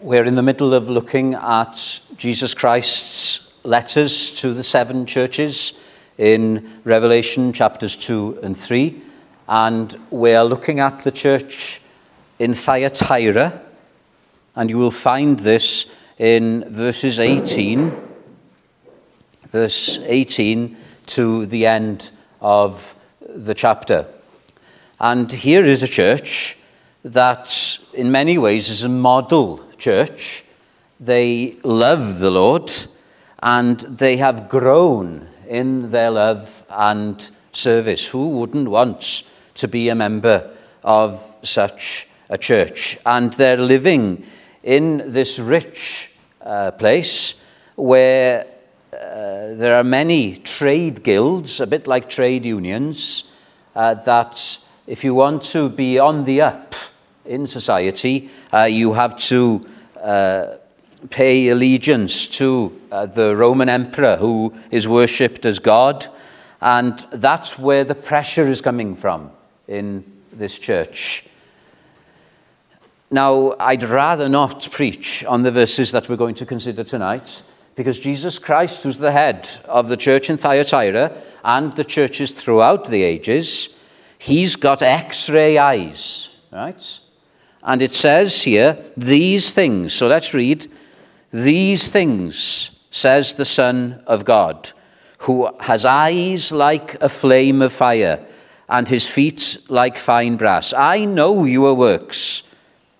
We're in the middle of looking at Jesus Christ's letters to the seven churches in Revelation chapters 2 and 3. And we're looking at the church in Thyatira. And you will find this in verses 18, verse 18 to the end of the chapter. And here is a church that, in many ways, is a model church. They love the Lord and they have grown in their love and service. Who wouldn't want to be a member of such a church? And they're living in this rich uh, place where uh, there are many trade guilds, a bit like trade unions, uh, that if you want to be on the up in society, uh, you have to uh, pay allegiance to uh, the Roman emperor who is worshipped as God. And that's where the pressure is coming from in this church. Now, I'd rather not preach on the verses that we're going to consider tonight because Jesus Christ, who's the head of the church in Thyatira and the churches throughout the ages, he's got x ray eyes, right? And it says here, these things. So let's read. These things, says the Son of God, who has eyes like a flame of fire and his feet like fine brass. I know your works.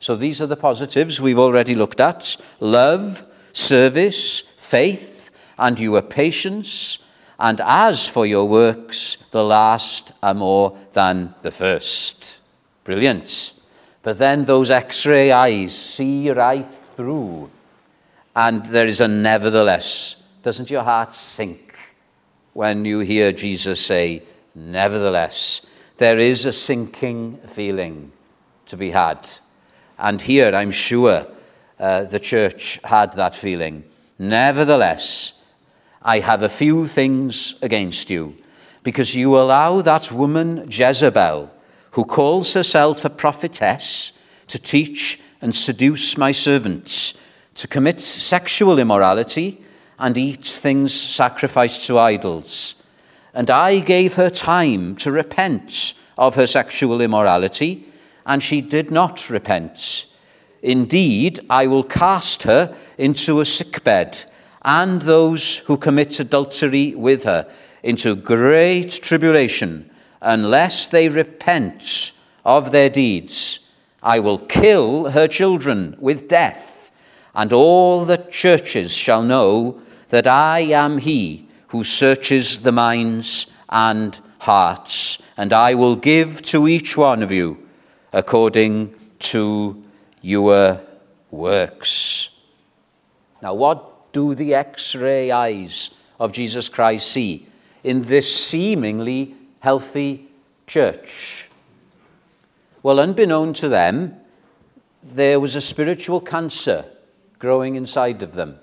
So these are the positives we've already looked at love, service, faith, and your patience. And as for your works, the last are more than the first. Brilliant. But then those x ray eyes see right through. And there is a nevertheless. Doesn't your heart sink when you hear Jesus say, nevertheless? There is a sinking feeling to be had. And here, I'm sure uh, the church had that feeling. Nevertheless, I have a few things against you, because you allow that woman Jezebel who calls herself a prophetess, to teach and seduce my servants, to commit sexual immorality and eat things sacrificed to idols. And I gave her time to repent of her sexual immorality, and she did not repent. Indeed, I will cast her into a sickbed, and those who commit adultery with her into great tribulation unless they repent of their deeds, I will kill her children with death, and all the churches shall know that I am he who searches the minds and hearts, and I will give to each one of you according to your works. Now, what do the x ray eyes of Jesus Christ see in this seemingly healthy church? Well, unbeknown to them, there was a spiritual cancer growing inside of them.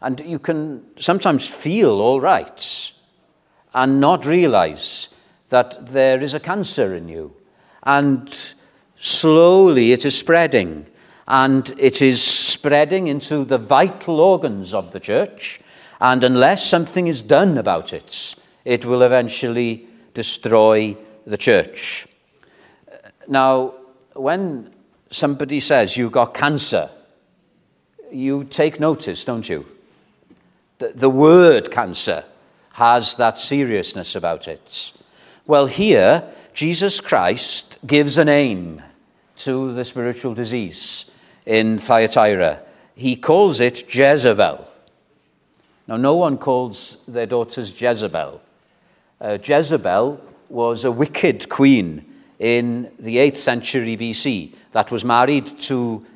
And you can sometimes feel all right and not realize that there is a cancer in you. And slowly it is spreading. And it is spreading into the vital organs of the church. And unless something is done about it, it will eventually destroy the church. Now, when somebody says you've got cancer, you take notice, don't you? The, the word cancer has that seriousness about it. Well, here, Jesus Christ gives a name to the spiritual disease in Thyatira. He calls it Jezebel. Now, no one calls their daughters Jezebel. Uh, Jezebel was a wicked queen in the 8th century BC that was married to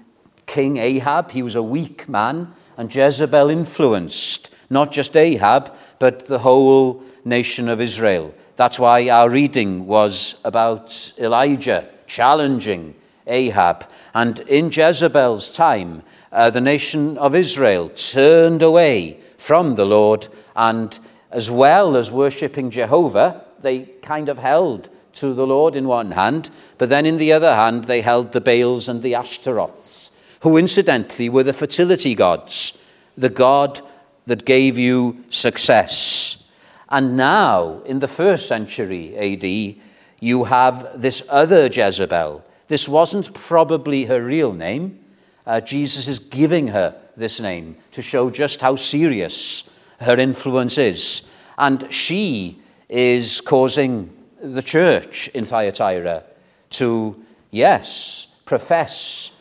King Ahab. He was a weak man, and Jezebel influenced not just Ahab, but the whole nation of Israel. That's why our reading was about Elijah challenging Ahab. And in Jezebel's time, uh, the nation of Israel turned away from the Lord and as well as worshipping Jehovah, they kind of held to the Lord in one hand, but then in the other hand, they held the Baals and the Ashtaroths, who incidentally were the fertility gods, the god that gave you success. And now, in the first century AD, you have this other Jezebel. This wasn't probably her real name. Uh, Jesus is giving her this name to show just how serious her influence is. And she is causing the church in Thyatira to, yes, profess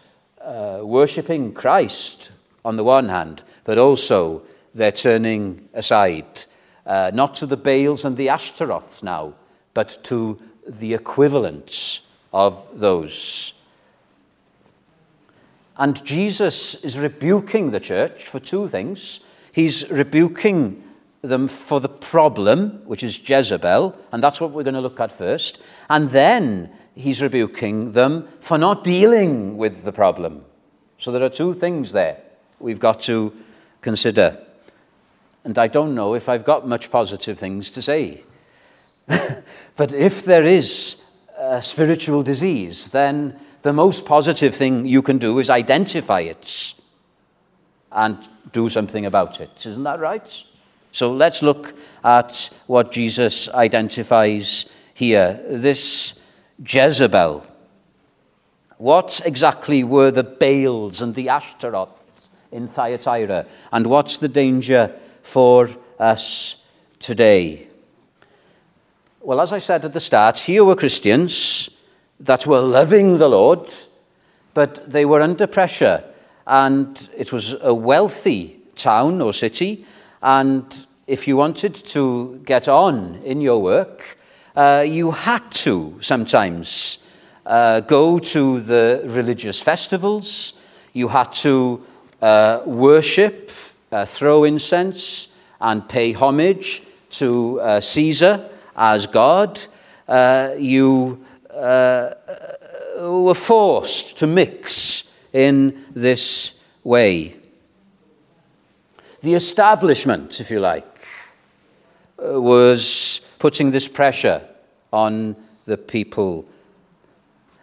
uh, worshipping Christ on the one hand, but also they're turning aside, uh, not to the Baals and the Ashtaroths now, but to the equivalents of those. And Jesus is rebuking the church for two things. He's rebuking them for the problem, which is Jezebel, and that's what we're going to look at first. And then he's rebuking them for not dealing with the problem. So there are two things there we've got to consider. And I don't know if I've got much positive things to say. but if there is a spiritual disease, then the most positive thing you can do is identify it and do something about it. Isn't that right? So let's look at what Jesus identifies here. This Jezebel. What exactly were the Baals and the Ashtaroths in Thyatira? And what's the danger for us today? Well, as I said at the start, here were Christians that were loving the Lord, but they were under pressure. And it was a wealthy town or city, and if you wanted to get on in your work, uh, you had to sometimes uh, go to the religious festivals, you had to uh, worship, uh, throw incense, and pay homage to uh, Caesar as God. Uh, you were forced to mix in this way. The establishment, if you like, uh, was putting this pressure on the people.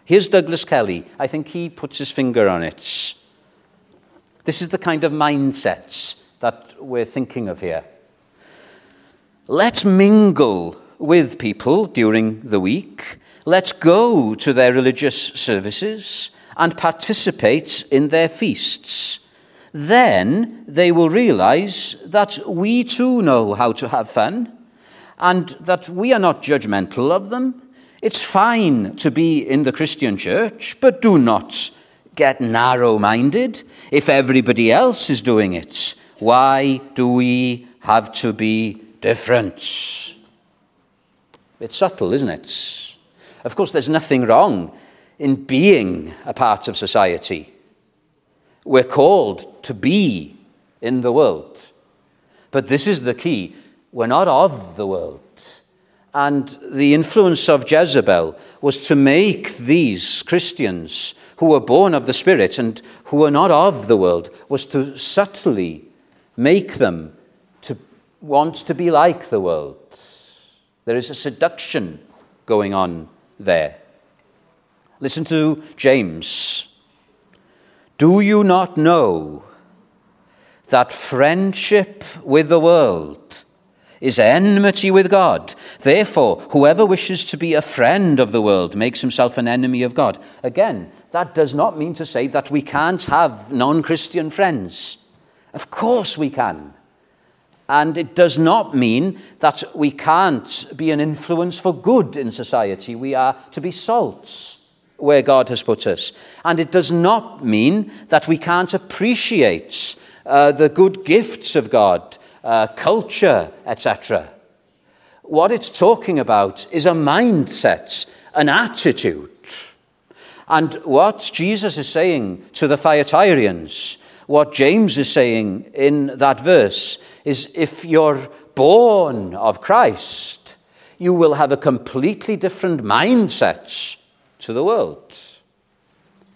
Here's Douglas Kelly. I think he puts his finger on it. This is the kind of mindsets that we're thinking of here. Let's mingle with people during the week. Let's go to their religious services and participate in their feasts. Then they will realize that we too know how to have fun and that we are not judgmental of them. It's fine to be in the Christian church, but do not get narrow minded. If everybody else is doing it, why do we have to be different? It's subtle, isn't it? Of course, there's nothing wrong in being a part of society. We're called to be in the world. But this is the key we're not of the world. And the influence of Jezebel was to make these Christians who were born of the Spirit and who were not of the world, was to subtly make them to want to be like the world. There is a seduction going on there. Listen to James. Do you not know that friendship with the world is enmity with God. Therefore, whoever wishes to be a friend of the world makes himself an enemy of God. Again, that does not mean to say that we can't have non Christian friends. Of course we can. And it does not mean that we can't be an influence for good in society. We are to be salts where God has put us. And it does not mean that we can't appreciate uh, the good gifts of God uh, culture, etc. What it's talking about is a mindset, an attitude. And what Jesus is saying to the Thyatirians, what James is saying in that verse, is if you're born of Christ, you will have a completely different mindset to the world.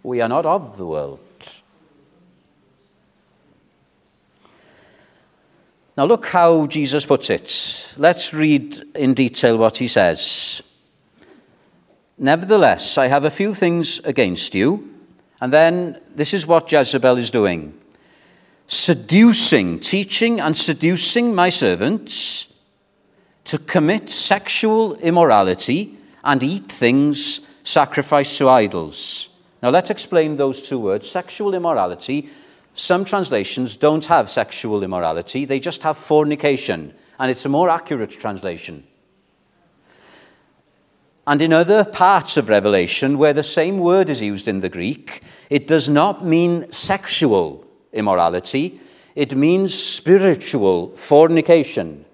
We are not of the world. Now, look how Jesus puts it. Let's read in detail what he says. Nevertheless, I have a few things against you, And then this is what Jezebel is doing seducing, teaching and seducing my servants to commit sexual immorality and eat things sacrificed to idols. Now let's explain those two words sexual immorality. Some translations don't have sexual immorality, they just have fornication, and it's a more accurate translation. And in other parts of Revelation, where the same word is used in the Greek, it does not mean sexual immorality, it means spiritual fornication.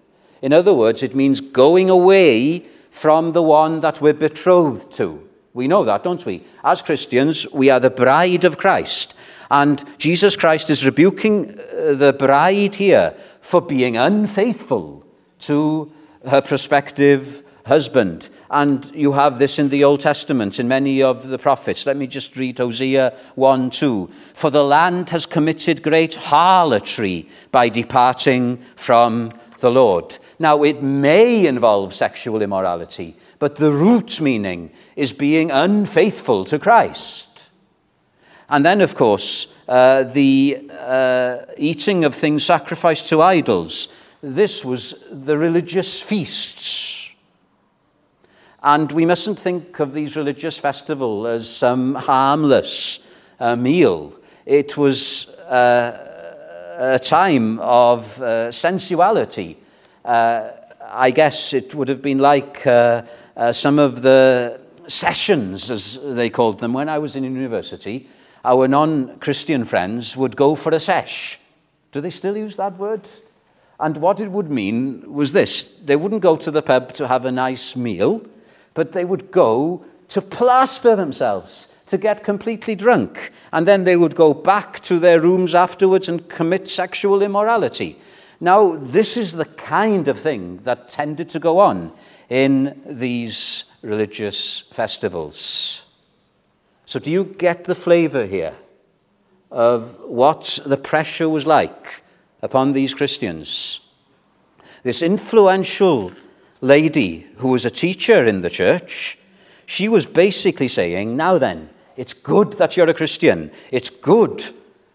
In other words, it means going away from the one that we're betrothed to. We know that, don't we? As Christians, we are the bride of Christ. And Jesus Christ is rebuking uh, the bride here for being unfaithful to her prospective husband. And you have this in the Old Testament, in many of the prophets. Let me just read Hosea 1 2. For the land has committed great harlotry by departing from the Lord. Now, it may involve sexual immorality, but the root meaning is being unfaithful to Christ. And then, of course, uh, the uh, eating of things sacrificed to idols. This was the religious feasts and we mustn't think of these religious festivals as some harmless uh, meal. It was uh, a time of uh, sensuality. Uh, I guess it would have been like uh, uh, some of the sessions, as they called them, when I was in university. Our non Christian friends would go for a sesh. Do they still use that word? And what it would mean was this they wouldn't go to the pub to have a nice meal but they would go to plaster themselves, to get completely drunk. And then they would go back to their rooms afterwards and commit sexual immorality. Now, this is the kind of thing that tended to go on in these religious festivals. So, do you get the flavor here of what the pressure was like upon these Christians? This influential lady who was a teacher in the church, she was basically saying, Now then, it's good that you're a Christian. It's good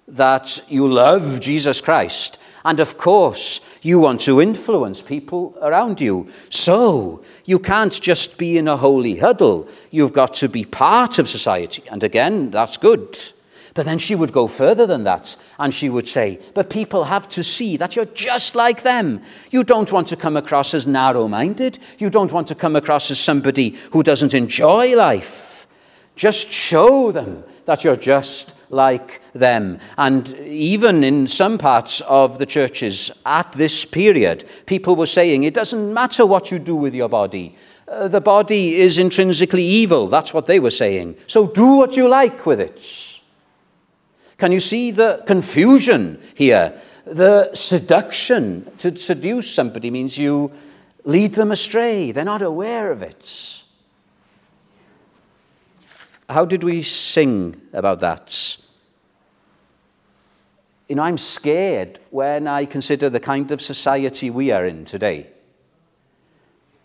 that you love Jesus Christ. And of course, you want to influence people around you. So, you can't just be in a holy huddle. You've got to be part of society. And again, that's good. But then she would go further than that and she would say, But people have to see that you're just like them. You don't want to come across as narrow minded. You don't want to come across as somebody who doesn't enjoy life. Just show them that you're just like them. And even in some parts of the churches at this period, people were saying, It doesn't matter what you do with your body. Uh, the body is intrinsically evil. That's what they were saying. So do what you like with it. Can you see the confusion here? The seduction. To seduce somebody means you lead them astray, they're not aware of it. How did we sing about that? You know, I'm scared when I consider the kind of society we are in today.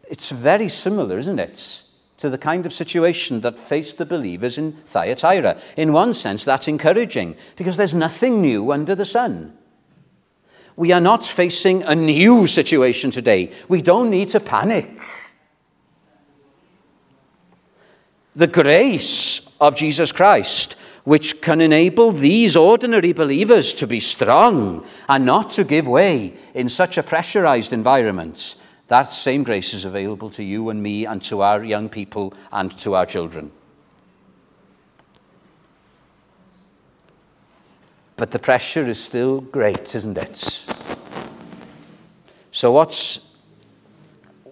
It's very similar, isn't it? to the kind of situation that faced the believers in Thyatira. In one sense, that's encouraging because there's nothing new under the sun. We are not facing a new situation today. We don't need to panic. The grace of Jesus Christ, which can enable these ordinary believers to be strong and not to give way in such a pressurized environment, that same grace is available to you and me and to our young people and to our children. But the pressure is still great, isn't it? So, what's,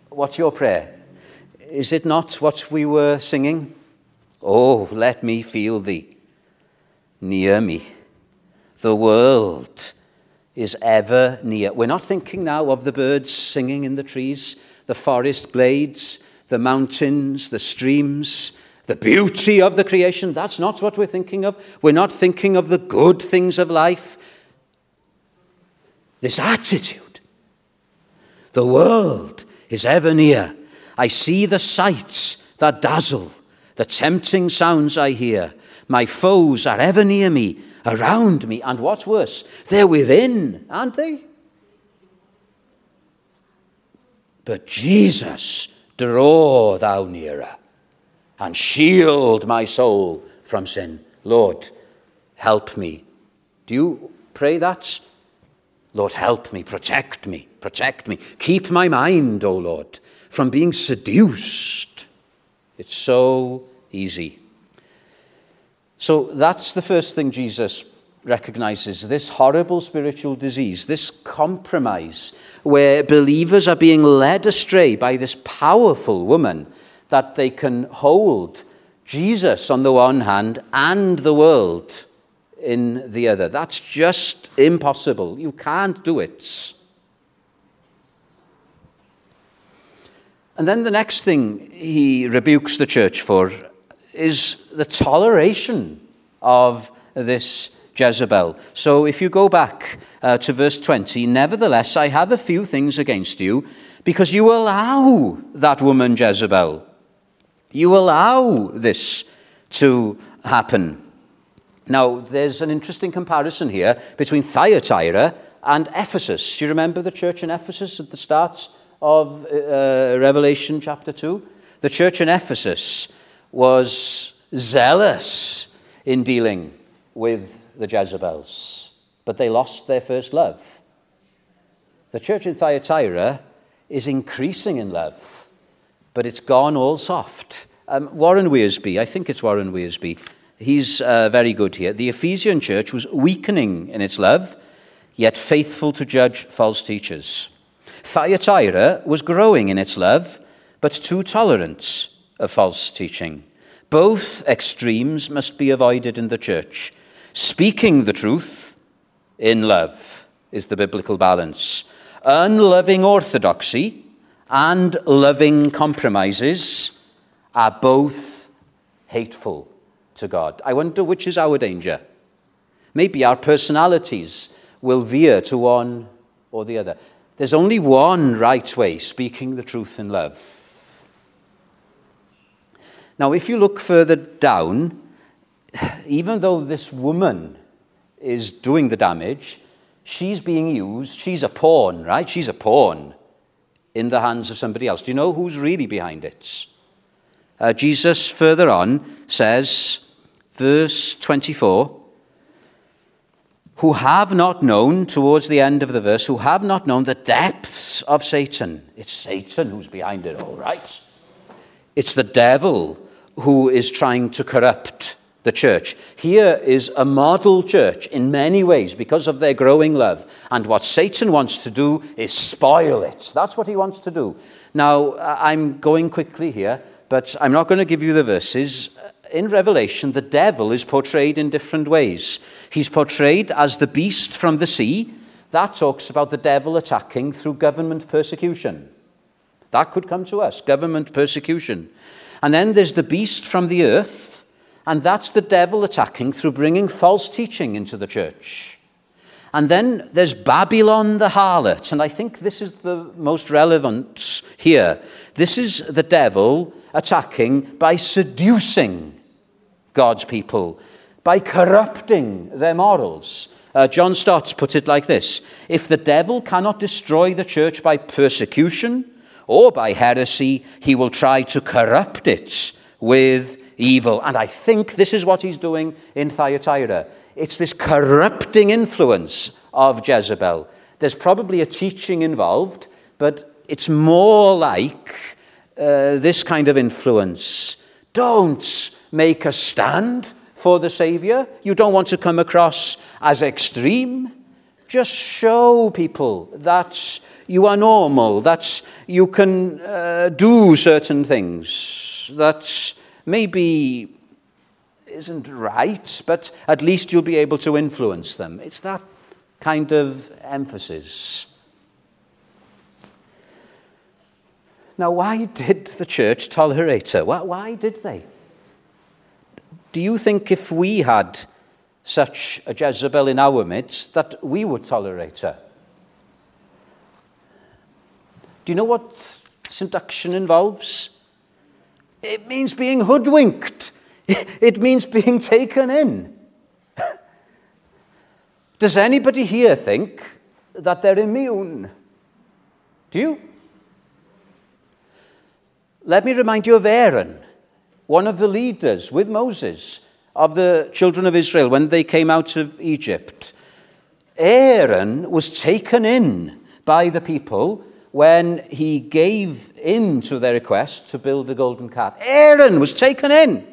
what's your prayer? Is it not what we were singing? Oh, let me feel thee near me. The world is ever near. We're not thinking now of the birds singing in the trees, the forest glades, the mountains, the streams, the beauty of the creation. That's not what we're thinking of. We're not thinking of the good things of life. This attitude. The world is ever near. I see the sights that dazzle, the tempting sounds I hear. My foes are ever near me, around me, and what's worse, they're within, aren't they? But Jesus, draw thou nearer and shield my soul from sin. Lord, help me. Do you pray that? Lord, help me, protect me, protect me. Keep my mind, O Lord, from being seduced. It's so easy. So that's the first thing Jesus recognizes this horrible spiritual disease, this compromise, where believers are being led astray by this powerful woman that they can hold Jesus on the one hand and the world in the other. That's just impossible. You can't do it. And then the next thing he rebukes the church for is the toleration of this Jezebel. So if you go back uh, to verse 20, nevertheless, I have a few things against you because you allow that woman Jezebel. You allow this to happen. Now, there's an interesting comparison here between Thyatira and Ephesus. Do you remember the church in Ephesus at the start of uh, Revelation chapter 2? The church in Ephesus was zealous in dealing with the Jezebels, but they lost their first love. The church in Thyatira is increasing in love, but it's gone all soft. Um, Warren Wiersbe, I think it's Warren Wiersbe, he's uh, very good here. The Ephesian church was weakening in its love, yet faithful to judge false teachers. Thyatira was growing in its love, but too tolerant of false teaching. Both extremes must be avoided in the church. Speaking the truth in love is the biblical balance. Unloving orthodoxy and loving compromises are both hateful to God. I wonder which is our danger. Maybe our personalities will veer to one or the other. There's only one right way, speaking the truth in love. Now, if you look further down, even though this woman is doing the damage, she's being used, she's a pawn, right? She's a pawn in the hands of somebody else. Do you know who's really behind it? Uh, Jesus further on says, verse 24, who have not known, towards the end of the verse, who have not known the depths of Satan. It's Satan who's behind it all, right? It's the devil who is trying to corrupt the church. Here is a model church in many ways because of their growing love. And what Satan wants to do is spoil it. That's what he wants to do. Now, I'm going quickly here, but I'm not going to give you the verses. In Revelation, the devil is portrayed in different ways. He's portrayed as the beast from the sea. That talks about the devil attacking through government persecution. That could come to us government persecution. And then there's the beast from the earth and that's the devil attacking through bringing false teaching into the church. And then there's Babylon the harlot. And I think this is the most relevant here. This is the devil attacking by seducing God's people, by corrupting their morals. Uh, John Stott put it like this If the devil cannot destroy the church by persecution or by heresy, he will try to corrupt it with evil. And I think this is what he's doing in Thyatira. It's this corrupting influence of Jezebel. There's probably a teaching involved, but it's more like uh, this kind of influence. Don't make a stand for the Savior. You don't want to come across as extreme. Just show people that you are normal, that you can uh, do certain things, that maybe isn't right, but at least you'll be able to influence them. It's that kind of emphasis. Now, why did the church tolerate her? Why did they? Do you think if we had such a Jezebel in our midst that we would tolerate her? Do you know what seduction involves? It means being hoodwinked. It means being taken in. Does anybody here think that they're immune? Do you? Let me remind you of Aaron, one of the leaders with Moses of the children of Israel when they came out of Egypt. Aaron was taken in by the people when he gave in to their request to build a golden calf. Aaron was taken in.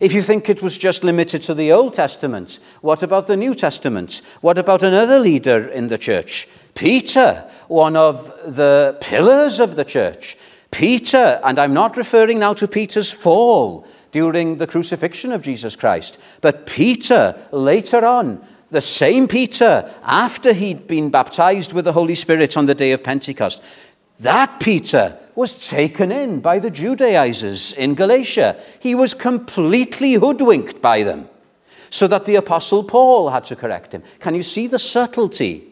If you think it was just limited to the Old Testament, what about the New Testament? What about another leader in the church? Peter, one of the pillars of the church. Peter, and I'm not referring now to Peter's fall during the crucifixion of Jesus Christ, but Peter later on, the same Peter, after he'd been baptized with the Holy Spirit on the day of Pentecost, that Peter was taken in by the Judaizers in Galatia. He was completely hoodwinked by them, so that the Apostle Paul had to correct him. Can you see the subtlety?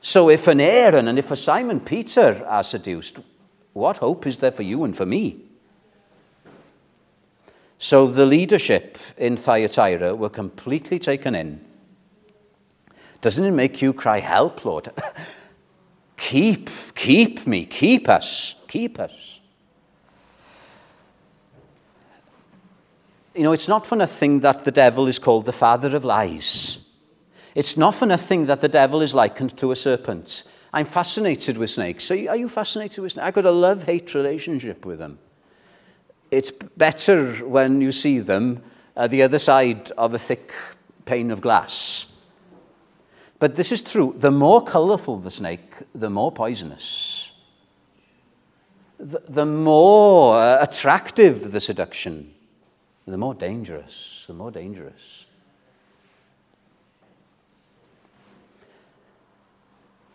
So, if an Aaron and if a Simon Peter are seduced, what hope is there for you and for me? So, the leadership in Thyatira were completely taken in. Doesn't it make you cry, Help, Lord? Keep, keep me, keep us, keep us. You know, it's not for nothing that the devil is called the father of lies. It's not for nothing that the devil is likened to a serpent. I'm fascinated with snakes. Are you fascinated with snakes? I've got a love hate relationship with them. It's better when you see them at the other side of a thick pane of glass but this is true. The more colorful the snake, the more poisonous. The, the more uh, attractive the seduction, the more dangerous. The more dangerous.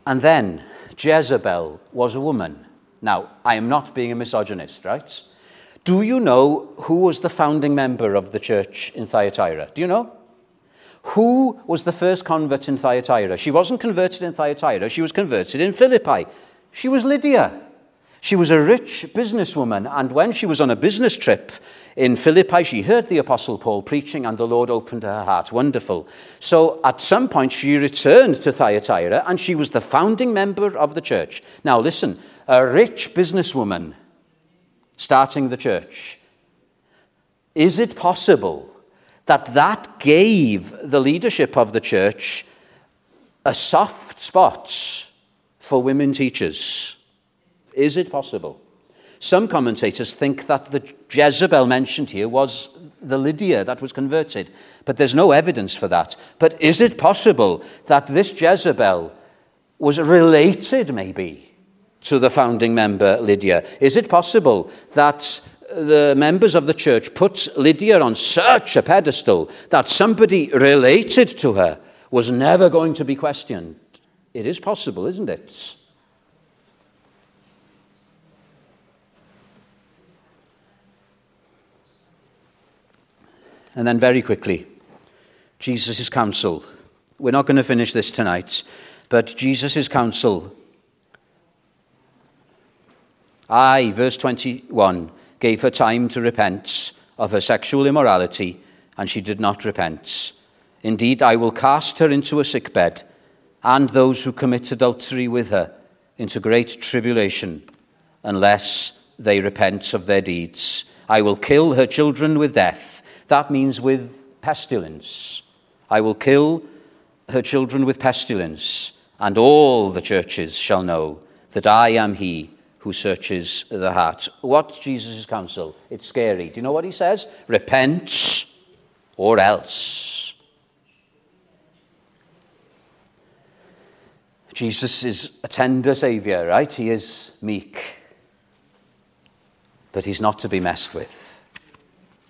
And then Jezebel was a woman. Now, I am not being a misogynist, right? Do you know who was the founding member of the church in Thyatira? Do you know? Who was the first convert in Thyatira? She wasn't converted in Thyatira, she was converted in Philippi. She was Lydia. She was a rich businesswoman, and when she was on a business trip in Philippi, she heard the Apostle Paul preaching, and the Lord opened her heart. Wonderful. So at some point, she returned to Thyatira, and she was the founding member of the church. Now, listen a rich businesswoman starting the church. Is it possible that that gave the leadership of the church a soft spot for women teachers. Is it possible? Some commentators think that the Jezebel mentioned here was the Lydia that was converted, but there's no evidence for that. But is it possible that this Jezebel was related, maybe, to the founding member Lydia? Is it possible that the members of the church put Lydia on such a pedestal that somebody related to her was never going to be questioned. It is possible, isn't it? And then, very quickly, Jesus' counsel. We're not going to finish this tonight, but Jesus' counsel. I, verse 21 gave her time to repent of her sexual immorality, and she did not repent. Indeed, I will cast her into a sick bed, and those who commit adultery with her into great tribulation, unless they repent of their deeds. I will kill her children with death. That means with pestilence. I will kill her children with pestilence, and all the churches shall know that I am he who searches the heart. What's Jesus' counsel? It's scary. Do you know what he says? Repent or else. Jesus is a tender Saviour, right? He is meek. But he's not to be messed with,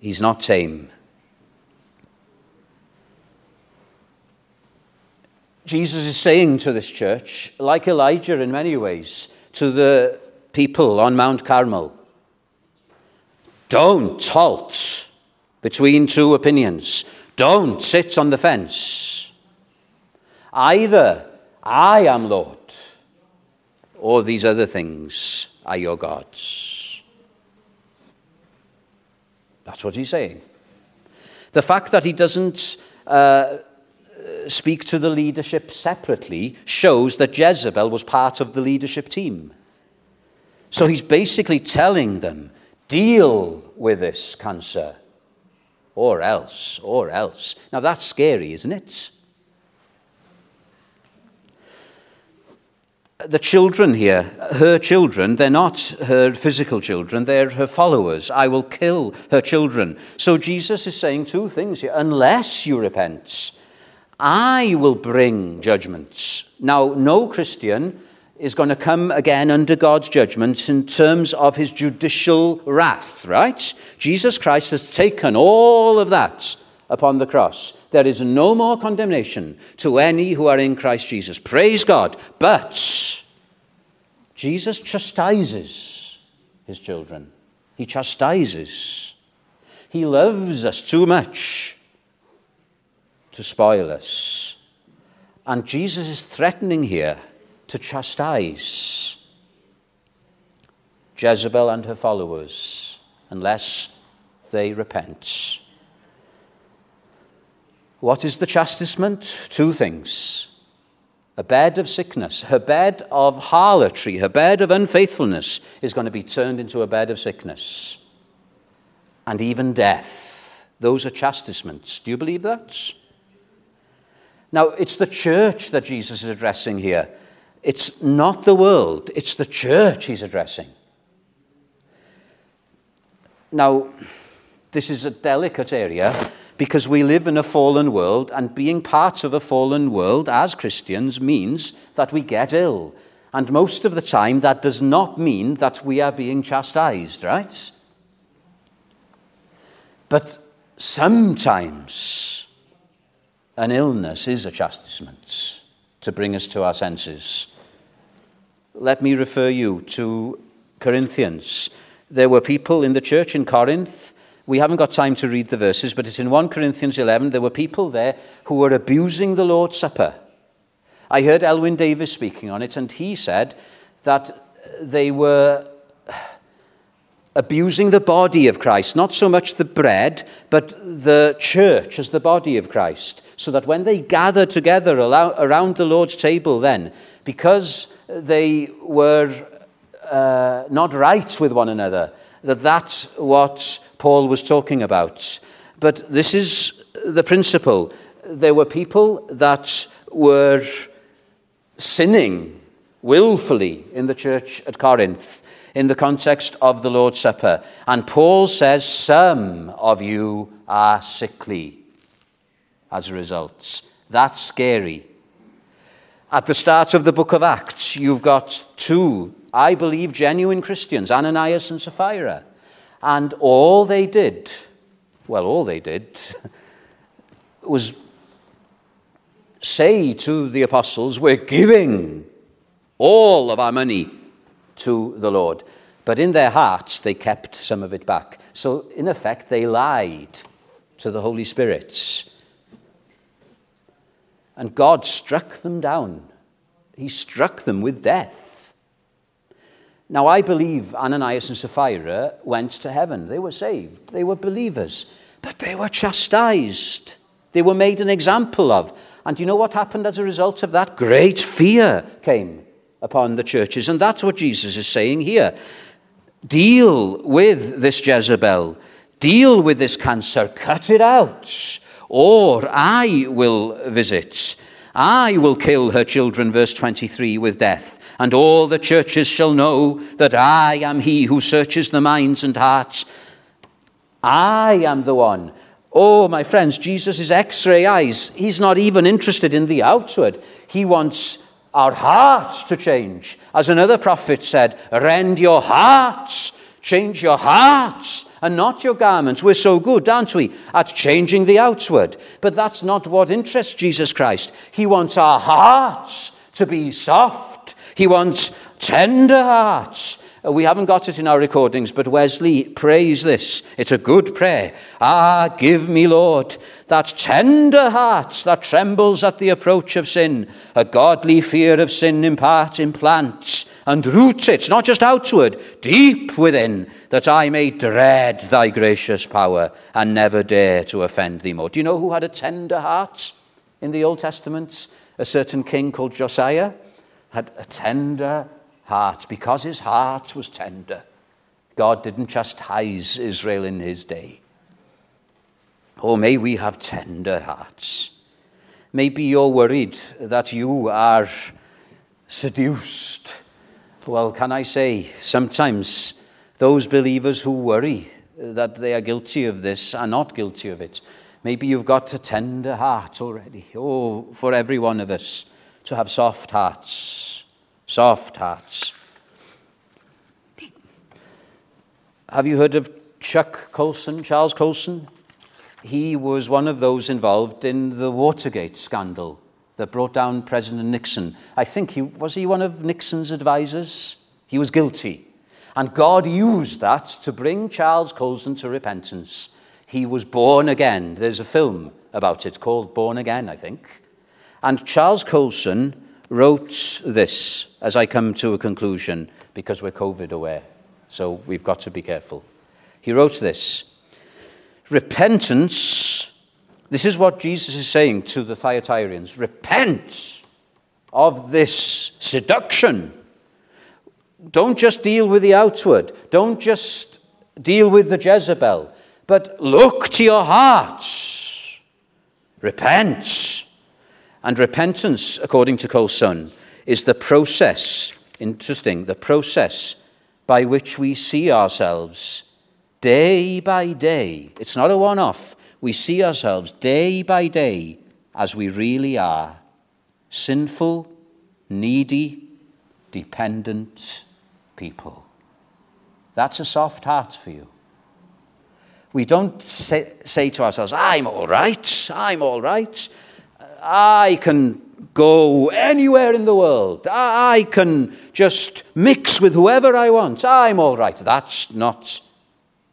he's not tame. Jesus is saying to this church, like Elijah in many ways, to the people on Mount Carmel. Don't halt between two opinions. Don't sit on the fence. Either I am Lord, or these other things are your gods. That's what he's saying. The fact that he doesn't uh, speak to the leadership separately shows that Jezebel was part of the leadership team. So he's basically telling them deal with this cancer, or else, or else. Now that's scary, isn't it? The children here, her children, they're not her physical children, they're her followers. I will kill her children. So Jesus is saying two things here. Unless you repent, I will bring judgments. Now, no Christian is going to come again under God's judgment in terms of his judicial wrath, right? Jesus Christ has taken all of that upon the cross. There is no more condemnation to any who are in Christ Jesus. Praise God. But Jesus chastises his children. He chastises. He loves us too much to spoil us. And Jesus is threatening here to chastise Jezebel and her followers unless they repent. What is the chastisement? Two things. A bed of sickness, her bed of harlotry, her bed of unfaithfulness is going to be turned into a bed of sickness. And even death. Those are chastisements. Do you believe that? Now, it's the church that Jesus is addressing here. It's not the world, it's the church he's addressing. Now, this is a delicate area because we live in a fallen world, and being part of a fallen world as Christians means that we get ill. And most of the time, that does not mean that we are being chastised, right? But sometimes an illness is a chastisement to bring us to our senses. Let me refer you to Corinthians. There were people in the church in Corinth we haven't got time to read the verses, but it's in 1 Corinthians 11. There were people there who were abusing the Lord's Supper. I heard Elwyn Davies speaking on it, and he said that they were abusing the body of Christ, not so much the bread, but the church as the body of Christ, so that when they gathered together around the Lord's table, then, because they were uh, not right with one another, that that's what Paul was talking about. But this is the principle. There were people that were sinning willfully in the church at Corinth in the context of the Lord's Supper. And Paul says, Some of you are sickly as a result. That's scary. At the start of the book of Acts, you've got two I believe, genuine Christians, Ananias and Sapphira. And all they did, well, all they did, was say to the apostles, We're giving all of our money to the Lord. But in their hearts, they kept some of it back. So, in effect, they lied to the Holy Spirit. And God struck them down. He struck them with death. Now, I believe Ananias and Sapphira went to heaven. They were saved, they were believers, but they were chastised. They were made an example of. And do you know what happened as a result of that? Great fear came upon the churches. And that's what Jesus is saying here. Deal with this Jezebel, deal with this cancer, cut it out, or I will visit. I will kill her children, verse 23, with death and all the churches shall know that I am he who searches the minds and hearts. I am the one. Oh, my friends, Jesus is x ray eyes. He's not even interested in the outward. He wants our hearts to change. As another prophet said, rend your hearts, change your hearts, and not your garments. We're so good, aren't we, at changing the outward. But that's not what interests Jesus Christ. He wants our hearts to be soft he wants tender hearts. Uh, we haven't got it in our recordings, but Wesley prays this. It's a good prayer. Ah, give me, Lord, that tender heart that trembles at the approach of sin, a godly fear of sin impart, implants, and roots it, not just outward, deep within, that I may dread thy gracious power and never dare to offend thee more. Do you know who had a tender heart in the Old Testament? A certain king called Josiah had a tender heart, because his heart was tender, God didn't chastise Israel in his day. Oh, may we have tender hearts. Maybe you're worried that you are seduced. Well, can I say, sometimes those believers who worry that they are guilty of this are not guilty of it. Maybe you've got a tender heart already. Oh, for every one of us to have soft hearts soft hearts. Have you heard of Chuck Colson, Charles Colson? He was one of those involved in the Watergate scandal that brought down President Nixon. I think he was he one of Nixon's advisors? He was guilty. And God used that to bring Charles Colson to repentance. He was born again. There's a film about it called Born Again, I think. And Charles Colson wrote this as I come to a conclusion because we're COVID aware. So we've got to be careful. He wrote this Repentance, this is what Jesus is saying to the Thyatirians repent of this seduction. Don't just deal with the outward, don't just deal with the Jezebel, but look to your hearts. Repent and repentance, according to Colson, is the process, interesting, the process by which we see ourselves day by day. It's not a one off. We see ourselves day by day as we really are sinful, needy, dependent people. That's a soft heart for you. We don't say, say to ourselves, I'm all right, I'm all right. I can go anywhere in the world. I can just mix with whoever I want. I'm all right. That's not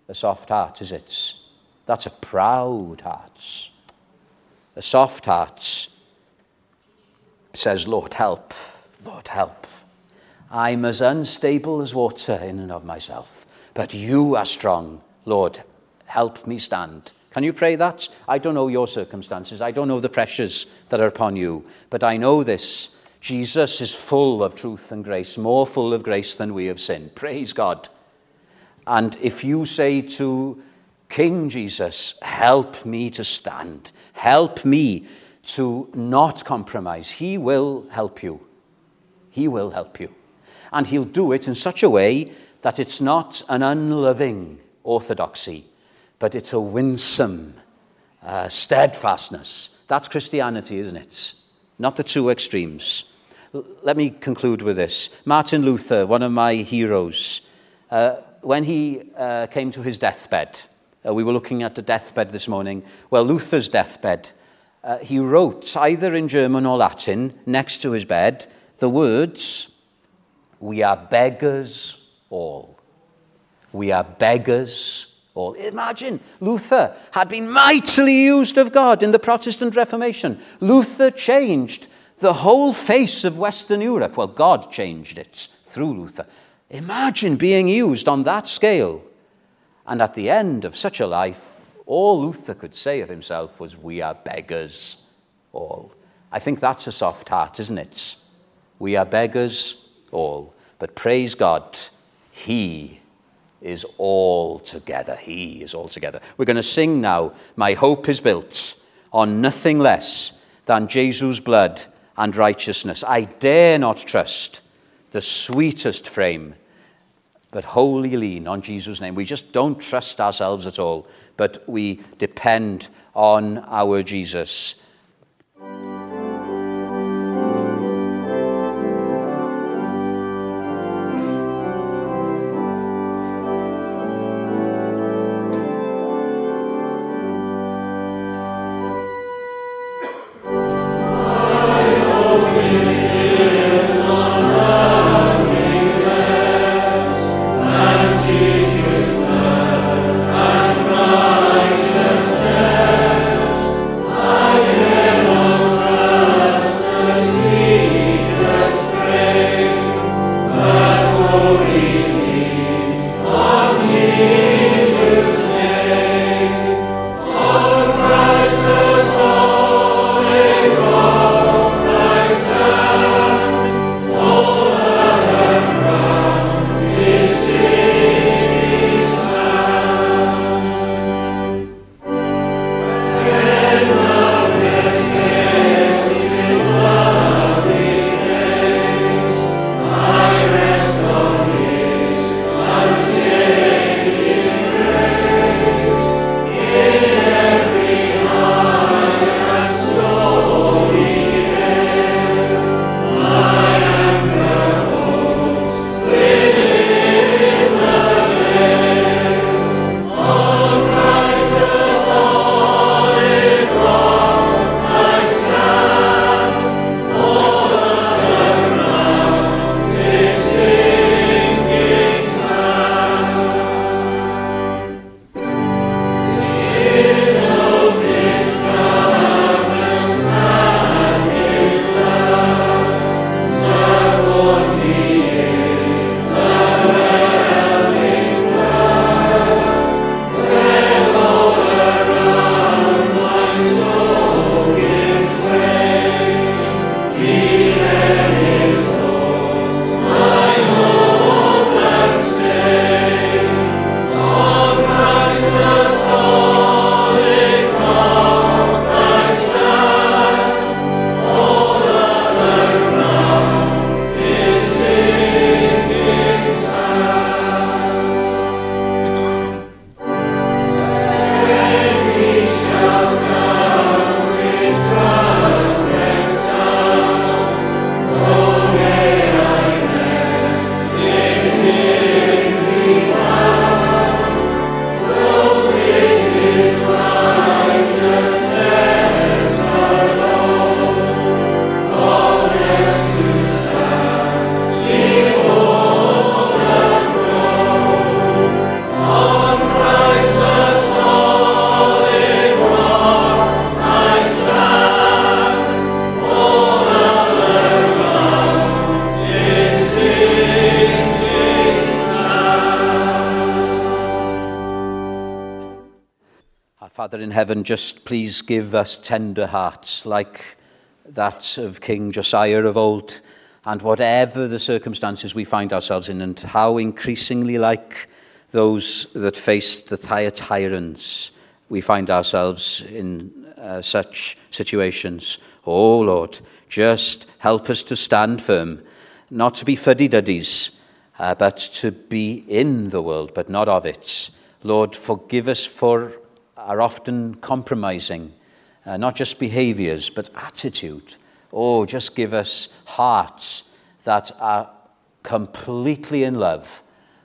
a soft heart, is it? That's a proud heart. A soft heart says, Lord, help. Lord, help. I'm as unstable as water in and of myself, but you are strong. Lord, help me stand. Can you pray that? I don't know your circumstances. I don't know the pressures that are upon you. But I know this Jesus is full of truth and grace, more full of grace than we have sinned. Praise God. And if you say to King Jesus, help me to stand, help me to not compromise, he will help you. He will help you. And he'll do it in such a way that it's not an unloving orthodoxy but it's a winsome uh, steadfastness. That's Christianity, isn't it? Not the two extremes. L- let me conclude with this. Martin Luther, one of my heroes, uh, when he uh, came to his deathbed, uh, we were looking at the deathbed this morning. Well, Luther's deathbed, uh, he wrote either in German or Latin next to his bed the words, We are beggars all. We are beggars all. Imagine, Luther had been mightily used of God in the Protestant Reformation. Luther changed the whole face of Western Europe. Well, God changed it through Luther. Imagine being used on that scale. And at the end of such a life, all Luther could say of himself was, We are beggars all. I think that's a soft heart, isn't it? We are beggars all. But praise God, He is all together. He is all together. We're going to sing now, My Hope is Built on nothing less than Jesus' blood and righteousness. I dare not trust the sweetest frame, but wholly lean on Jesus' name. We just don't trust ourselves at all, but we depend on our Jesus. Heaven, just please give us tender hearts like that of King Josiah of old, and whatever the circumstances we find ourselves in, and how increasingly like those that faced the Thyatirians we find ourselves in uh, such situations. Oh Lord, just help us to stand firm, not to be fuddy-duddies, uh, but to be in the world, but not of it. Lord, forgive us for our often compromising, uh, not just behaviors, but attitude. Oh, just give us hearts that are completely in love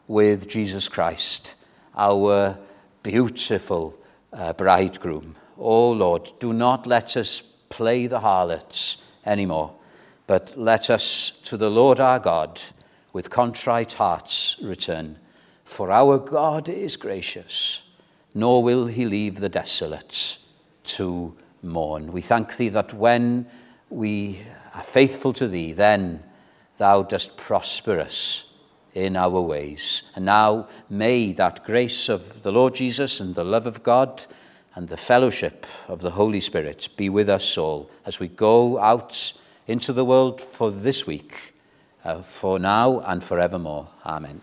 with Jesus Christ, our beautiful uh, bridegroom. Oh, Lord, do not let us play the harlots anymore, but let us to the Lord our God with contrite hearts return. For our God is gracious, nor will he leave the desolate to mourn. We thank thee that when we are faithful to thee, then thou dost prosper us in our ways. And now may that grace of the Lord Jesus and the love of God and the fellowship of the Holy Spirit be with us all as we go out into the world for this week, uh, for now and forevermore. Amen.